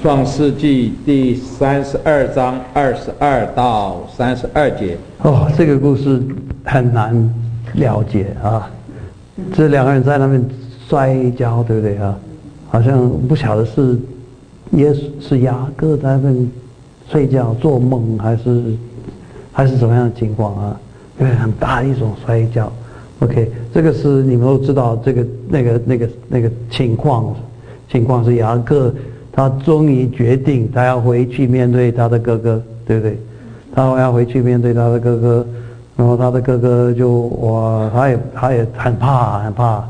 创世纪第三十二章二十二到三十二节。哦，这个故事很难了解啊。这两个人在那边摔跤，对不对啊？好像不晓得是耶稣是雅各在那边睡觉做梦，还是还是什么样的情况啊？因为很大一种摔跤。OK，这个是你们都知道，这个那个那个那个情况，情况是雅各他终于决定他要回去面对他的哥哥，对不对？他要回去面对他的哥哥，然后他的哥哥就哇，他也他也很怕很怕，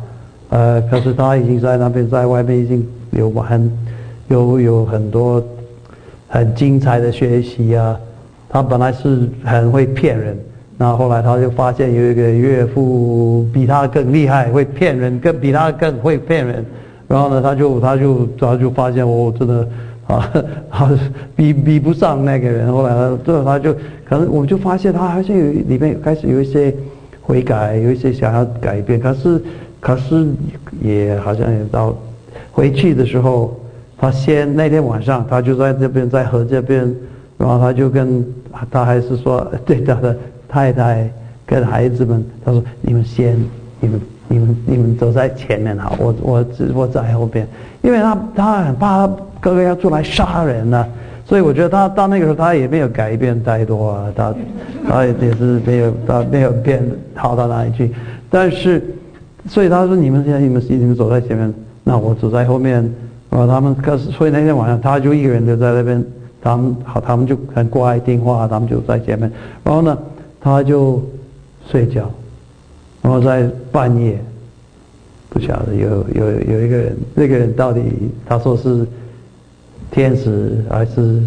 呃，可是他已经在那边在外面已经有很有有很多很精彩的学习啊，他本来是很会骗人。那后来他就发现有一个岳父比他更厉害，会骗人，更比他更会骗人。然后呢，他就他就他就发现我真的啊，他比比不上那个人。后来他最后他就可能我们就发现他好像有里面开始有一些悔改，有一些想要改变。可是可是也好像也到回去的时候，他先那天晚上他就在这边在河这边，然后他就跟他还是说 对他的。太太跟孩子们，他说：“你们先，你们、你们、你们走在前面好，我、我、我在后边。”因为他他很怕哥哥要出来杀人呢，所以我觉得他到那个时候他也没有改变太多啊，他他也是没有他没有变好到哪里去。但是，所以他说：“你们现在你们你们走在前面，那我走在后面。”然后他们可是，所以那天晚上他就一个人留在那边，他们好，他们就很乖听话，他们就在前面。然后呢？他就睡觉，然后在半夜，不晓得有有有一个人，那个人到底他说是天使还是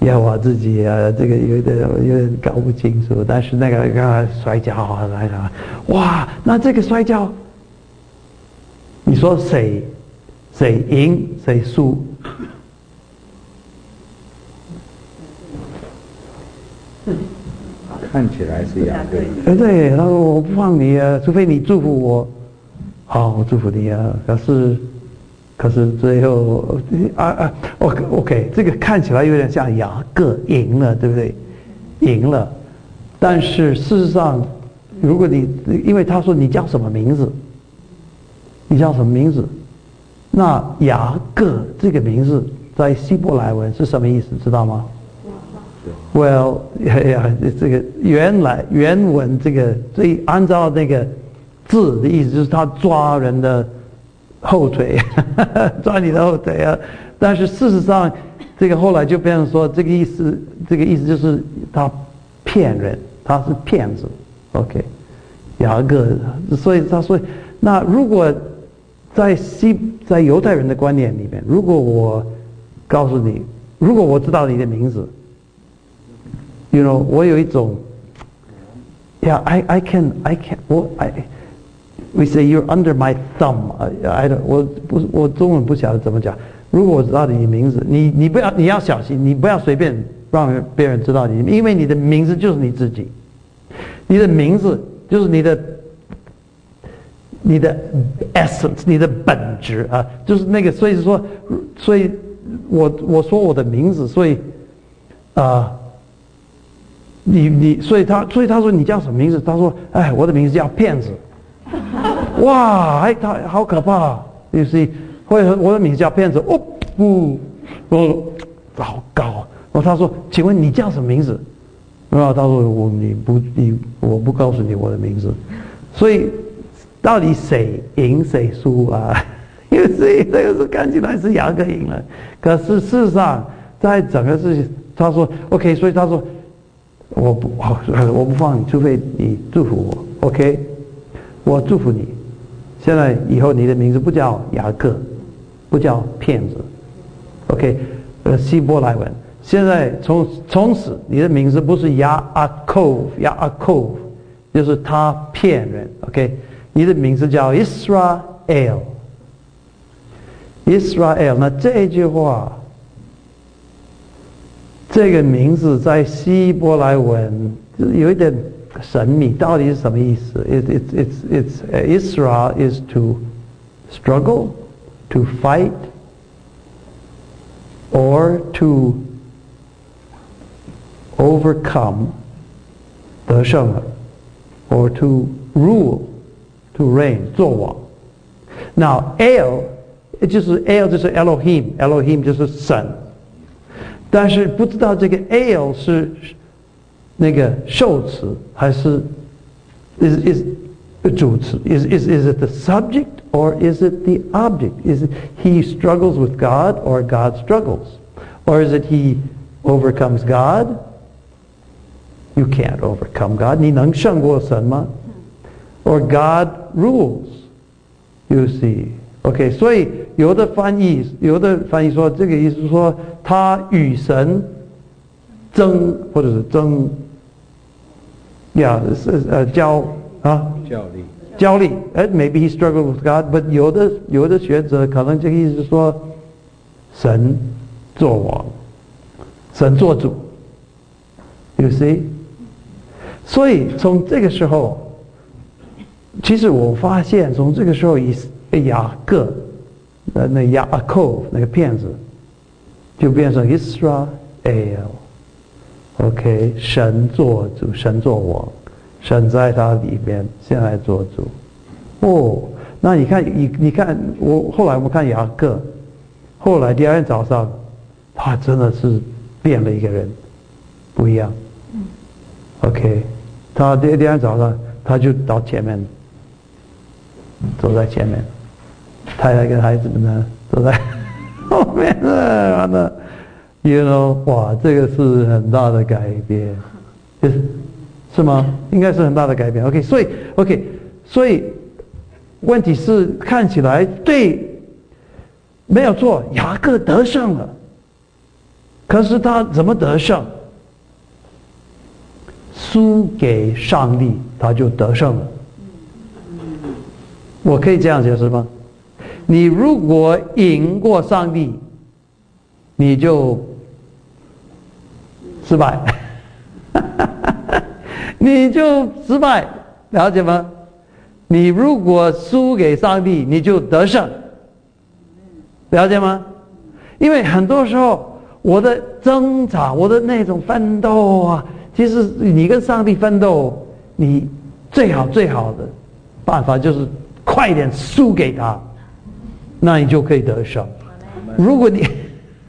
要我自己啊？这个有点有点搞不清楚。但是那个刚才摔跤啊，来讲，哇，那这个摔跤，你说谁谁赢谁输？看起来是雅各。哎，对，他说我不放你啊，除非你祝福我。好，我祝福你啊。可是，可是最后啊啊，OK OK，这个看起来有点像雅各赢了，对不对？赢了。但是事实上，如果你因为他说你叫什么名字？你叫什么名字？那雅各这个名字在希伯来文是什么意思？知道吗？Well，呀，这个原来原文这个，所以按照那个字的意思，就是他抓人的后腿，抓你的后腿啊。但是事实上，这个后来就变成说，这个意思，这个意思就是他骗人，他是骗子。OK，雅各，所以他说，那如果在西在犹太人的观念里面，如果我告诉你，如果我知道你的名字。You know，我有一种，Yeah，I I can I can 我 I，we say you're under my thumb。I don't 我不我中文不晓得怎么讲。如果我知道你的名字，你你不要你要小心，你不要随便让别人知道你，因为你的名字就是你自己，你的名字就是你的你的 essence，你的本质啊，就是那个，所以说，所以我我说我的名字，所以啊。你你，所以他所以他说你叫什么名字？他说，哎，我的名字叫骗子。哇，哎，他好可怕，就是，或者我的名字叫骗子。哦不，我老高。然后他说，请问你叫什么名字？然后他说我你不你我不告诉你我的名字。所以到底谁赢谁输啊？因为所以这个是看起来是杨哥赢了，可是事实上在整个事情，他说 OK，所以他说。我不，我不放你，除非你祝福我，OK？我祝福你。现在以后你的名字不叫雅各，不叫骗子，OK？呃，希伯来文。现在从从此你的名字不是雅阿寇，雅阿寇，就是他骗人，OK？你的名字叫 Israel，Israel。那这一句话。这个名字在希伯来文就是有一点神秘，到底是什么意思？It it it's it's Israel is to struggle, to fight, or to overcome 得胜了，or to rule to reign 做王。Now El 就是 El 就是 Elohim，Elohim 就是神， 但是不知道这个 El 是那个受词还是 is is 主词 is is is it the subject or is it the object? Is it he struggles with God or God struggles? Or is it he overcomes God? You can't overcome God. 你能胜过神吗? Or God rules. You see. OK，所以 有的翻译，有的翻译说这个意思是说他与神争，或者是争，呀，是呃交啊，教力。焦虑，哎，maybe he struggled with God，but 有的有的学者可能这个意思是说，神做王，神做主，you see，所以从这个时候，其实我发现从这个时候以雅各，那，那雅各那个骗子，就变成 Israel，OK，神做主，神做王。神在他里边，现在做主。哦，那你看，你你看，我后来我看雅各，后来第二天早上，他真的是变了一个人，不一样。OK，他第第二天早上他就到前面，走在前面，太太跟孩子们呢走在 后面，完了，You know，哇，这个是很大的改变，就是。是吗？应该是很大的改变。OK，所以 OK，所以问题是看起来对，没有错，雅各得胜了。可是他怎么得胜？输给上帝，他就得胜了。我可以这样解释吗？你如果赢过上帝，你就失败。你就失败，了解吗？你如果输给上帝，你就得胜，了解吗？因为很多时候我的挣扎，我的那种奋斗啊，其实你跟上帝奋斗，你最好最好的办法就是快点输给他，那你就可以得胜。如果你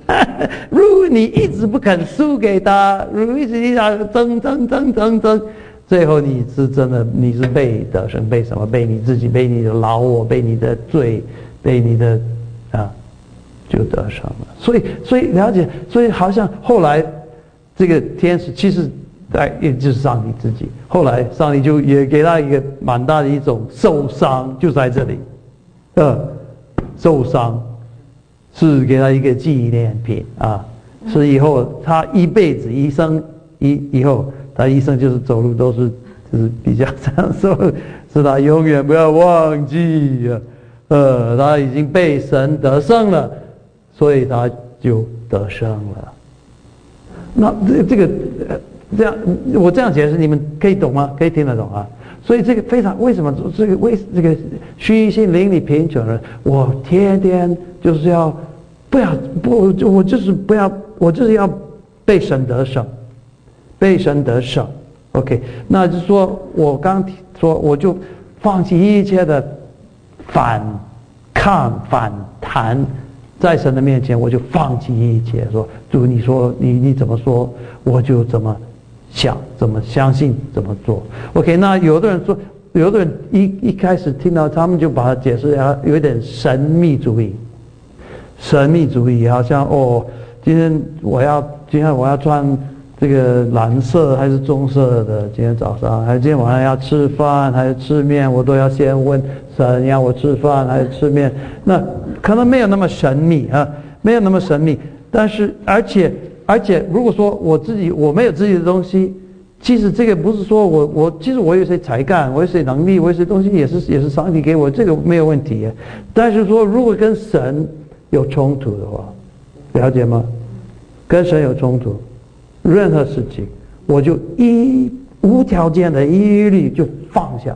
如果你一直不肯输给他，如果一直要争争争争争。最后你是真的，你是被得胜，被什么？被你自己，被你的老我，被你的罪，被你的啊，就得胜了。所以，所以了解，所以好像后来这个天使其实在也就是上帝自己。后来上帝就也给他一个蛮大的一种受伤，就在这里，呃，受伤是给他一个纪念品啊，是以后他一辈子一生一以后。他一生就是走路都是，就是比较长寿，是他永远不要忘记呀，呃，他已经被神得胜了，所以他就得胜了。那这这个这样，我这样解释你们可以懂吗？可以听得懂啊？所以这个非常为什么这个为这个虚心灵里贫穷人，我天天就是要不要不就我就是不要我就是要被神得胜。被神得胜，OK，那就是说我刚说我就放弃一切的反抗反弹，在神的面前我就放弃一切，说主你说你你怎么说我就怎么想怎么相信怎么做，OK，那有的人说有的人一一开始听到他们就把它解释啊有点神秘主义，神秘主义好像哦今天我要今天我要穿。这个蓝色还是棕色的？今天早上还是今天晚上要吃饭还是吃面？我都要先问神要我吃饭还是吃面？那可能没有那么神秘啊，没有那么神秘。但是而且而且，如果说我自己我没有自己的东西，其实这个不是说我我其实我有些才干，我有些能力，我有些东西也是也是上帝给我，这个没有问题。但是说如果跟神有冲突的话，了解吗？跟神有冲突。任何事情，我就一无条件的一律就放下，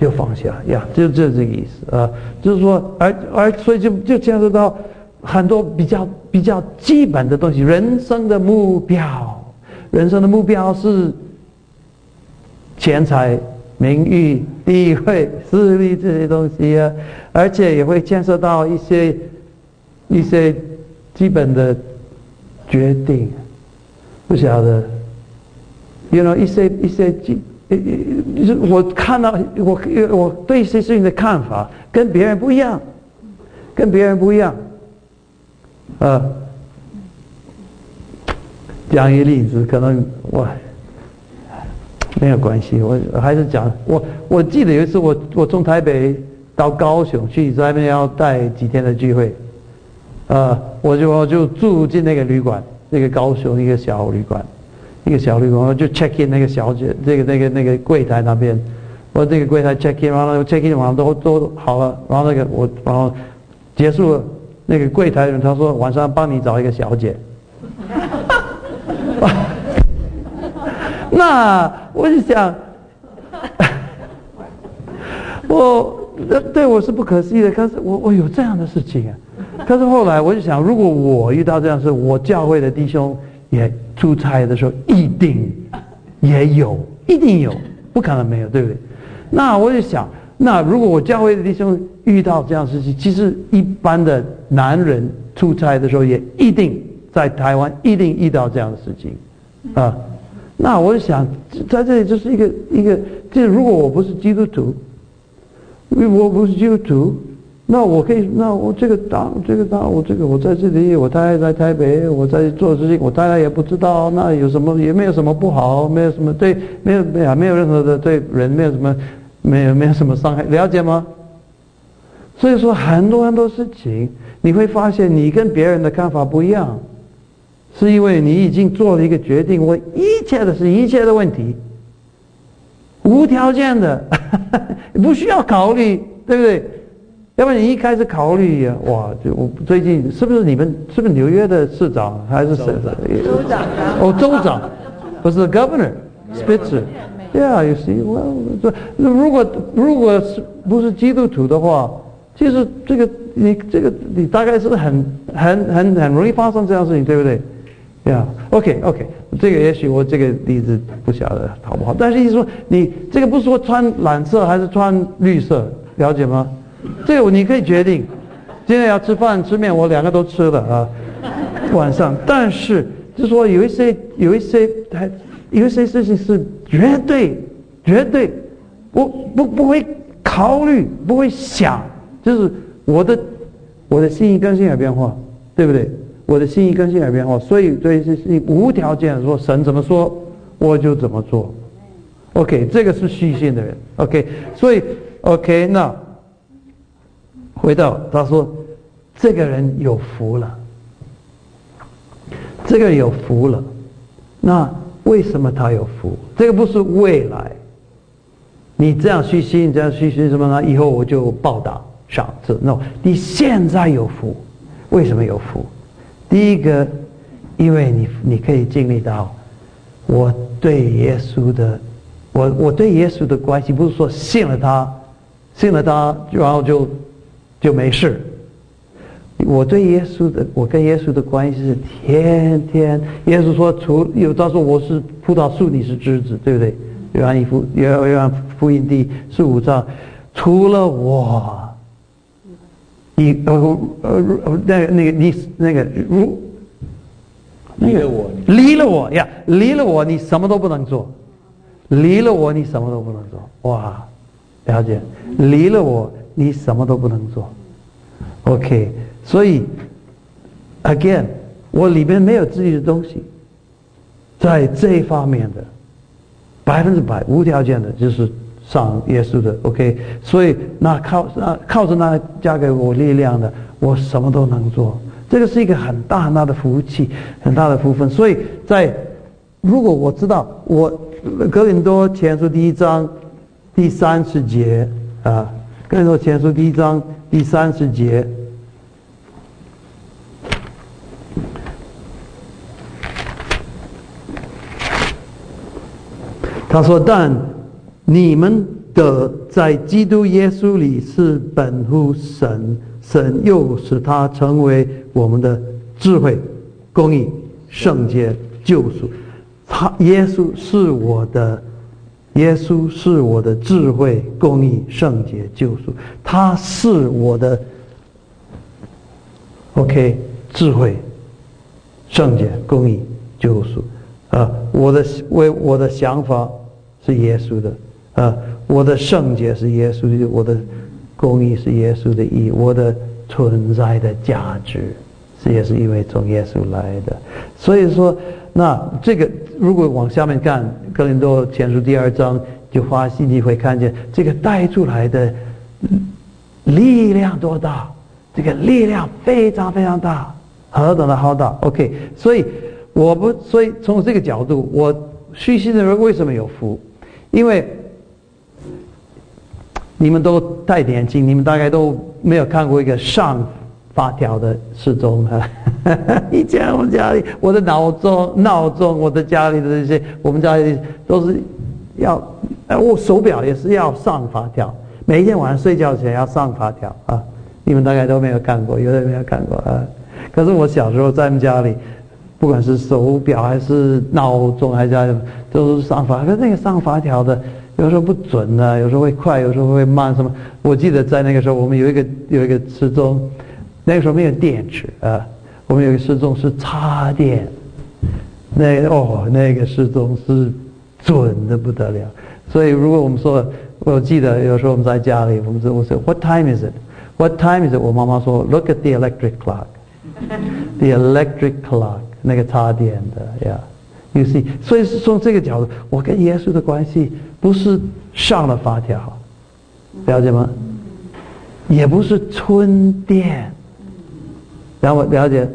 就放下呀，就就这个意思啊，就是说，而而所以就就牵涉到很多比较比较基本的东西，人生的目标，人生的目标是钱财、名誉、地位、势力这些东西啊，而且也会牵涉到一些一些基本的决定，不晓得，you know 一些一些基，我看到我我对一些事情的看法跟别人不一样，跟别人不一样。呃，讲一个例子，可能我没有关系，我还是讲我我记得有一次我我从台北到高雄去，在那边要带几天的聚会，呃，我就我就住进那个旅馆，那个高雄一个小旅馆，一个小旅馆，我就 check in 那个小姐，这个那个那个柜台那边，我这个柜台 check in，然后 check in 完了都都好了，然后那个我然后结束了。那个柜台人他说晚上帮你找一个小姐，那我就想，我对我是不可思议的，可是我我有这样的事情啊，可是后来我就想，如果我遇到这样事，我教会的弟兄也出差的时候一定也有，一定有，不可能没有，对不对？那我就想。那如果我教会的弟兄遇到这样事情，其实一般的男人出差的时候也一定在台湾一定遇到这样的事情，啊，那我想在这里就是一个一个，就是如果我不是基督徒，因为我不是基督徒，那我可以，那我这个当这个当我这个我在这里，我太太在台北，我在做事情，我太太也不知道，那有什么也没有什么不好，没有什么对，没有没有没有任何的对人没有什么。没有没有什么伤害，了解吗？所以说很多很多事情，你会发现你跟别人的看法不一样，是因为你已经做了一个决定，我一切的是一切的问题，无条件的，不需要考虑，对不对？要不然你一开始考虑呀，哇，就我最近是不是你们是不是纽约的市长还是谁？州长哦，州长，不是 Governor，Spitzer。对啊，有谁？我说，如果如果是不是基督徒的话，其实这个你这个你大概是很很很很容易发生这样事情，对不对？呀，OK OK，这个也许我这个例子不晓得好不好，但是意思说你这个不是说穿蓝色还是穿绿色，了解吗？这个你可以决定。今天要吃饭吃面，我两个都吃了啊，晚上。但是就说有一些有一些还。有些事情是绝对、绝对不不不会考虑、不会想，就是我的我的心意更新有变化，对不对？我的心意更新有变化，所以对一些事情无条件说神怎么说我就怎么做。OK，这个是虚心的人。OK，所以 OK，那回到他说，这个人有福了，这个有福了，那。为什么他有福？这个不是未来。你这样虚心，这样虚心什么呢？以后我就报答赏赐。no，你现在有福，为什么有福？第一个，因为你你可以经历到我对耶稣的，我我对耶稣的关系，不是说信了他，信了他，然后就就没事。我对耶稣的，我跟耶稣的关系是天天。耶稣说：“除有他说我是葡萄树，你是枝子，对不对？”约翰一福约约翰福音第十五章，除了我，你呃呃那那个你那个如离了我，离了我呀，离了我，你什么都不能做。离了我，你什么都不能做。哇，了解，离了我，你什么都不能做。OK。所以，again，我里面没有自己的东西，在这一方面的百分之百无条件的，就是上耶稣的，OK。所以那靠那靠着那加给我力量的，我什么都能做。这个是一个很大很大的福气，很大的福分。所以在如果我知道我哥林多前书第一章第三十节啊，哥林多前书第一章第三十节。他说：“但你们的在基督耶稣里是本乎神，神又使他成为我们的智慧、公义、圣洁、救赎。他耶稣是我的，耶稣是我的智慧、公义、圣洁、救赎。他是我的，OK，智慧、圣洁、公义、救赎。啊，我的为我的想法是耶稣的，啊，我的圣洁是耶稣的，我的公义是耶稣的义，我的存在的价值是也是因为从耶稣来的。所以说，那这个如果往下面看《哥林多前书》第二章，就发现你会看见这个带出来的力量多大，这个力量非常非常大，何等的浩大。OK，所以。我不，所以从这个角度，我虚心的人为什么有福？因为你们都太年轻，你们大概都没有看过一个上发条的时钟啊！以前我们家里，我的闹钟、闹钟，我的家里的这些，我们家里都是要，哎，我手表也是要上发条，每天晚上睡觉前要上发条啊！你们大概都没有看过，有的没有看过啊。可是我小时候在我们家里。不管是手表还是闹钟还是都是上发，可是那个上发条的有时候不准的，有时候会快，有时候会慢。什么？我记得在那个时候，我们有一个有一个时钟，那个时候没有电池啊，我们有一个时钟是插电，那哦，那个时钟是准的不得了。所以如果我们说，我记得有时候我们在家里，我们说我说 What time is it? What time is it? 我妈妈说 Look at the electric clock. The electric clock. 那个插电的呀，You see，所以是从这个角度，我跟耶稣的关系不是上了发条，了解吗？也不是春电，然后了解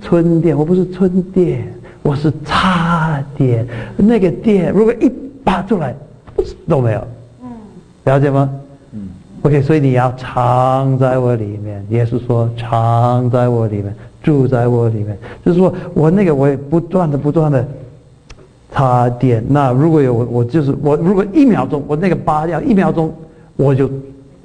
春电，我不是春电，我是插电。那个电如果一拔出来，都没有，了解吗？嗯，OK，所以你要藏在我里面。耶稣说：“藏在我里面。”住在我里面，就是说我那个我也不断的不断的插电。那如果有我，我就是我，如果一秒钟我那个拔掉一秒钟，我就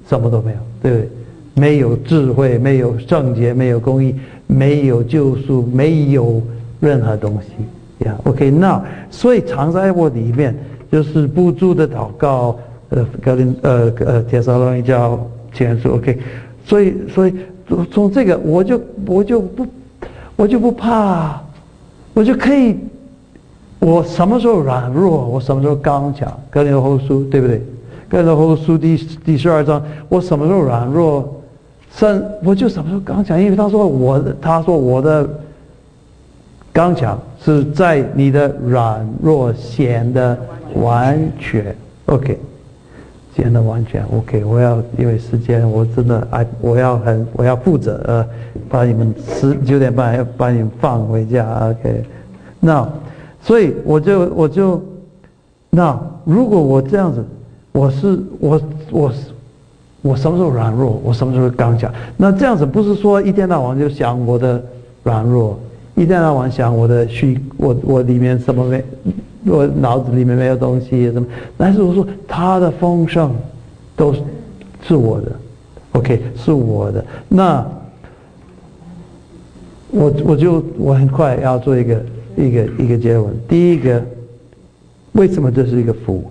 什么都没有，对不对？没有智慧，没有圣洁，没有公义，没有救赎，没有任何东西呀。OK，那所以藏在我里面就是不住的祷告，呃，格林呃呃，铁沙龙一叫前书 OK，所以所以。从这个，我就我就不，我就不怕，我就可以，我什么时候软弱，我什么时候刚强。格林后书对不对？格林后书第第十二章，我什么时候软弱，甚我就什么时候刚强。因为他说我的，他说我的刚强是在你的软弱显得完全。OK。显得完全 OK，我要因为时间，我真的哎，我要很我要负责呃，把你们十九点半要把你们放回家 OK，那所以我就我就那如果我这样子，我是我我我什么时候软弱，我什么时候刚强？那这样子不是说一天到晚就想我的软弱，一天到晚想我的虚，我我里面什么没？我脑子里面没有东西，什么？但是我说他的丰盛，都是是我的，OK，是我的。那我我就我很快要做一个一个一个结论。第一个，为什么这是一个福？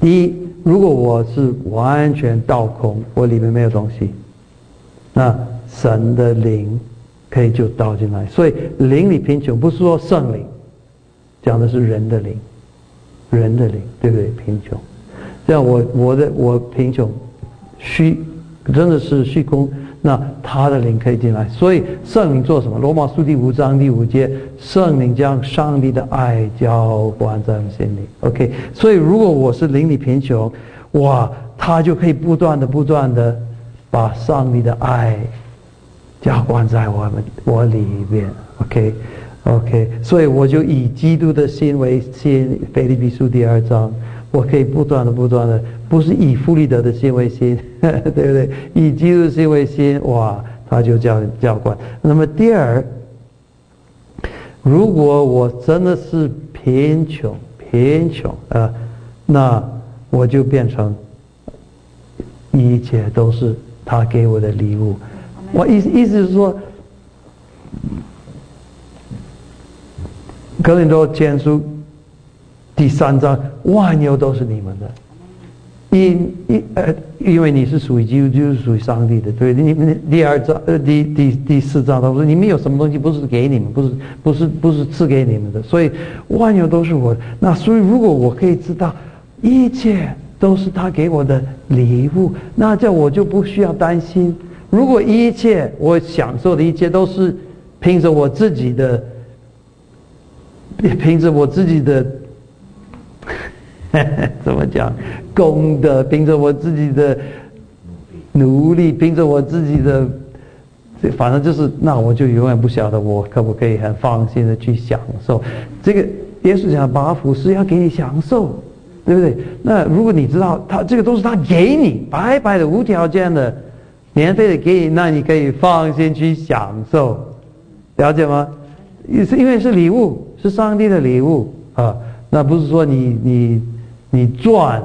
第一，如果我是完全倒空，我里面没有东西，那神的灵可以就倒进来。所以灵里贫穷，不是说圣灵。讲的是人的灵，人的灵，对不对？贫穷，这样我我的我贫穷，虚，真的是虚空。那他的灵可以进来，所以圣灵做什么？罗马书第五章第五节，圣灵将上帝的爱浇灌在我们心里。OK，所以如果我是灵里贫穷，哇，他就可以不断的不断的把上帝的爱浇灌在我们我里面。OK。OK，所以我就以基督的心为心，《腓立比书》第二章，我可以不断的、不断的，不是以弗里德的心为心，对不对？以基督的心为心，哇，他就叫教官。那么第二，如果我真的是贫穷、贫穷啊，那我就变成一切都是他给我的礼物。我意思意思是说。格林多前书第三章，万有都是你们的。因因呃，因为你是属于基督，就是属于上帝的。对，你们第二章呃第第第四章，他说你们有什么东西不是给你们，不是不是不是赐给你们的，所以万有都是我的。那所以如果我可以知道一切都是他给我的礼物，那这我就不需要担心。如果一切我享受的一切都是凭着我自己的，凭着我自己的。怎么讲？功德凭着我自己的努力，凭着我自己的，反正就是，那我就永远不晓得我可不可以很放心的去享受这个。耶稣讲八福是要给你享受，对不对？那如果你知道他这个都是他给你白白的、无条件的、免费的给你，那你可以放心去享受，了解吗？也是因为是礼物，是上帝的礼物啊，那不是说你你。你赚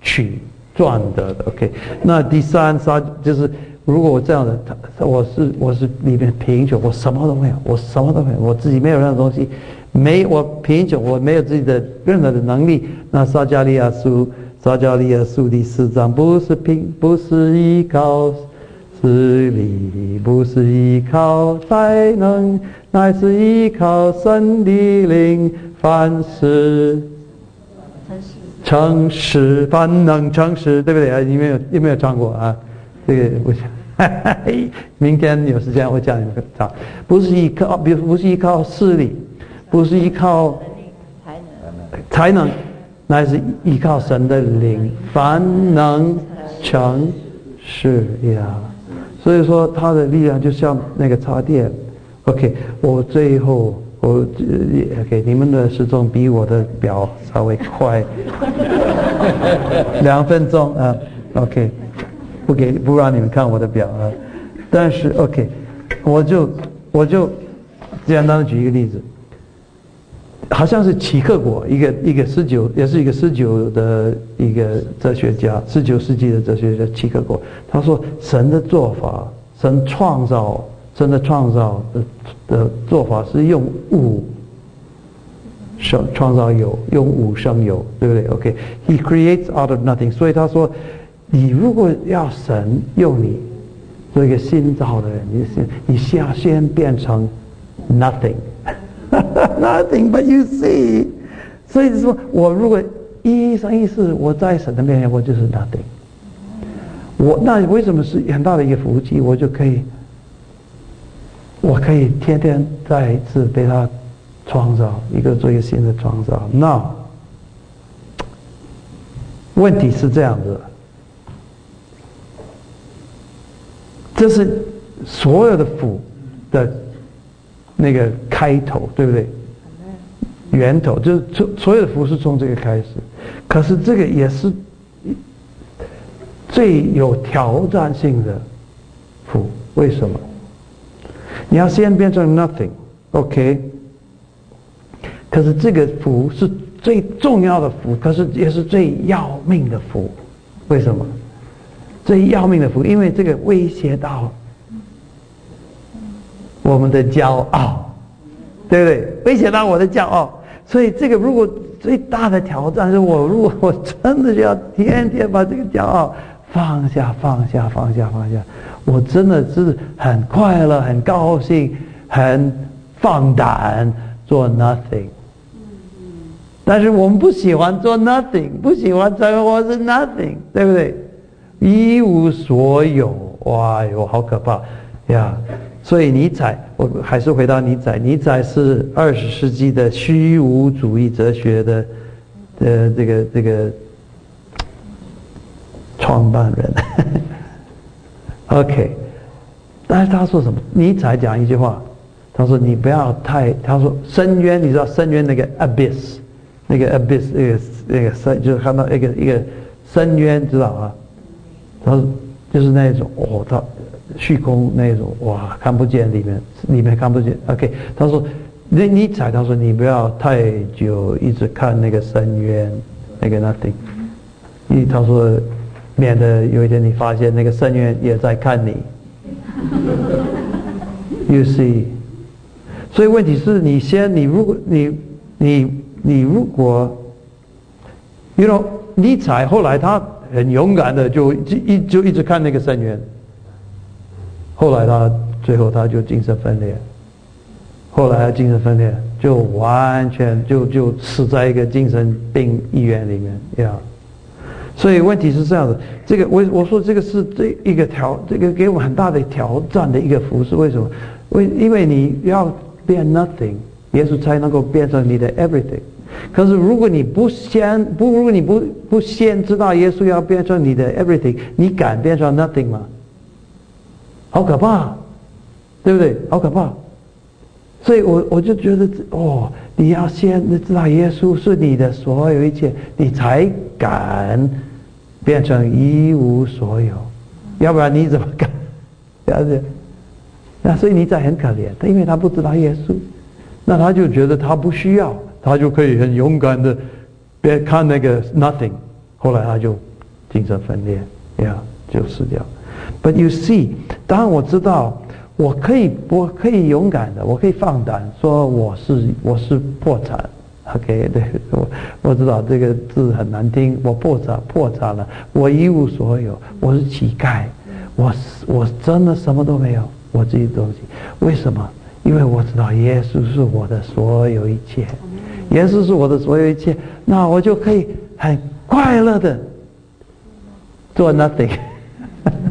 取赚得的，OK。那第三杀就是，如果我这样的，他我是我是里面贫穷，我什么都没有，我什么都没有，我自己没有任何东西，没我贫穷，我没有自己的任何的能力。那撒加利亚书，撒加利亚书第四章，不是凭，不是依靠实力，不是依靠才能，乃是依靠神的灵，凡事。诚实，凡能诚实，对不对啊？你没有，有没有唱过啊？这个我想，明天有时间我教你们唱。不是依靠，比如不是依靠势力，不是依靠才能，才能，乃是依靠神的灵。凡能诚实呀，所以说他的力量就像那个插电。OK，我最后。我也给你们的时钟比我的表稍微快 两分钟啊，OK，不给不让你们看我的表啊，但是 OK，我就我就简单的举一个例子，好像是齐克果一个一个十九也是一个十九的一个哲学家，十九世纪的哲学家齐克果，他说神的做法，神创造。神的创造的的做法是用物生创造有，用物生有，对不对？OK，He creates out of nothing。所以他说，你如果要神用你做一个新造的人，你先你先先变成 nothing Nothing but you see。所以说我如果一生一世我在神的面前，我就是 nothing。我那为什么是很大的一个福气？我就可以。我可以天天再一次被他创造一个做一个新的创造。那问题是这样子，这是所有的福的那个开头，对不对？源头就是所所有的福是从这个开始，可是这个也是最有挑战性的福，为什么？你要先变成 nothing，OK？可是这个福是最重要的福，可是也是最要命的福。为什么？最要命的福，因为这个威胁到我们的骄傲，对不对？威胁到我的骄傲，所以这个如果最大的挑战是我，如果我真的要天天把这个骄傲放下，放下，放下，放下。我真的是很快乐、很高兴、很放胆做 nothing。但是我们不喜欢做 nothing，不喜欢成为我是 nothing，对不对？一无所有，哇哟，好可怕呀！所以尼采，我还是回到尼采，尼采是二十世纪的虚无主义哲学的的这个这个创办人。OK，但是他说什么？尼采讲一句话，他说：“你不要太……他说深渊，你知道深渊那个 abyss，那个 abyss 那个那个深，就是看到一个一个深渊，知道吗？他说就是那一种哦，他虚空那种哇，看不见里面，里面看不见。OK，他说那尼采他说你不要太久一直看那个深渊，那个 nothing，因为他说。”免得有一天你发现那个深渊也在看你。You see，所以问题是你先，你如果你你你如果，you know，尼采后来他很勇敢的就一就一直看那个深渊，后来他最后他就精神分裂，后来他精神分裂就完全就就死在一个精神病医院里面呀。所以问题是这样的，这个我我说这个是这一个挑，这个给我们很大的挑战的一个服饰。为什么？为因为你要变 nothing，耶稣才能够变成你的 everything。可是如果你不先不，如果你不不先知道耶稣要变成你的 everything，你敢变成 nothing 吗？好可怕，对不对？好可怕。所以我我就觉得哦，你要先知道耶稣是你的所有一切，你才敢。变成一无所有，要不然你怎么敢？了解？那所以你在很可怜，他因为他不知道耶稣，那他就觉得他不需要，他就可以很勇敢的别看那个 nothing，后来他就精神分裂，呀，就死掉。But you see，当我知道我可以，我可以勇敢的，我可以放胆说我是我是破产。OK，对我我知道这个字很难听，我破产破产了，我一无所有，我是乞丐，我我真的什么都没有，我自己东西，为什么？因为我知道耶稣是我的所有一切，耶稣是我的所有一切，那我就可以很快乐的做 nothing，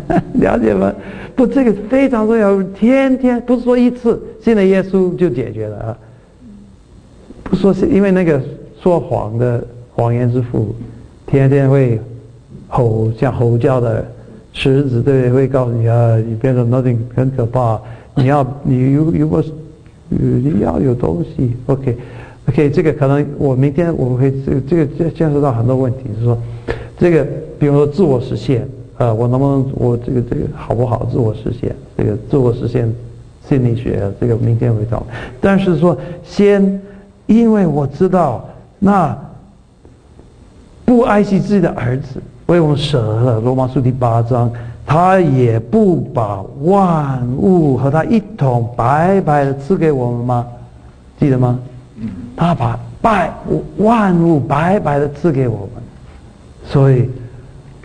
了解吗？不，这个非常重要，天天不是说一次，信了耶稣就解决了啊。不说是因为那个说谎的谎言之父，天天会吼像吼叫的狮子，对，会告诉你啊，你变成 nothing 很可怕。你要你如如果你要有东西，OK，OK，这个可能我明天我会这个这个牵涉到很多问题，就是说这个比如说自我实现啊，我能不能我这个这个好不好自我实现？这个自我实现心理学这个明天会到，但是说先。因为我知道，那不爱惜自己的儿子为我们舍了，罗马书第八章，他也不把万物和他一同白白的赐给我们吗？记得吗？他把百万物白白的赐给我们，所以，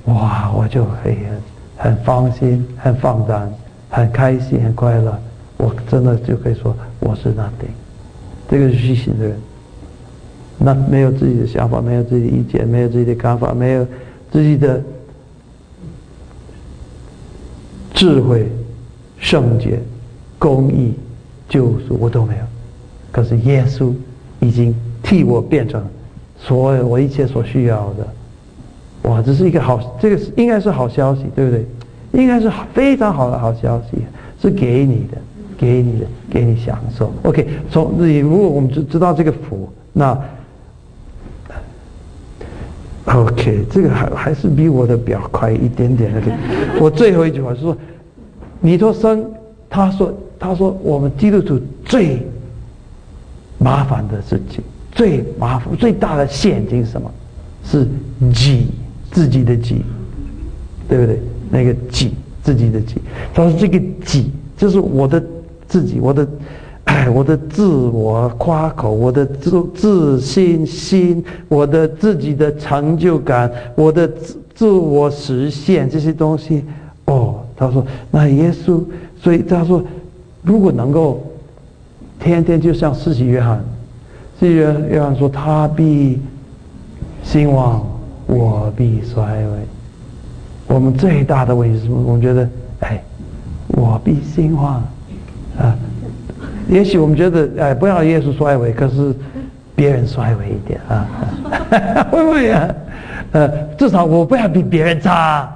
哇，我就可以很放心、很放胆、很开心、很快乐。我真的就可以说，我是上帝。这个是虚心的人，那没有自己的想法，没有自己的意见，没有自己的看法，没有自己的智慧、圣洁、公义、救赎，我都没有。可是耶稣已经替我变成所有我一切所需要的。哇，这是一个好，这个是应该是好消息，对不对？应该是非常好的好消息，是给你的。给你的，给你享受。OK，从你如果我们知知道这个福，那 OK，这个还还是比我的表快一点点的。我最后一句话是说，尼托生他说他说我们基督徒最麻烦的事情，最麻烦最大的陷阱是什么？是己自己的己，对不对？那个己自己的己，他说这个己就是我的。自己，我的，哎，我的自我夸口，我的自自信心，我的自己的成就感，我的自自我实现这些东西，哦，他说，那耶稣，所以他说，如果能够天天就像四喜约翰，世袭约翰说，他必兴旺，我必衰微。我们最大的问题是什么？我们觉得，哎，我必兴旺。啊，也许我们觉得，哎，不要耶稣衰微，可是别人衰微一点啊，会不会啊？呃，至少我不要比别人差，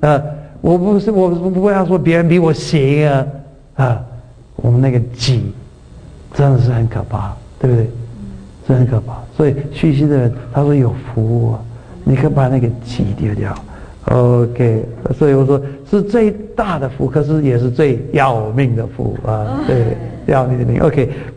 呃，我不是，我不不要说别人比我行啊，啊，我们那个己真的是很可怕，对不对？是很可怕。所以虚心的人，他说有福啊，你可以把那个气丢掉。OK，所以我说是最大的福，可是也是最要命的福啊！对，要命的命。OK。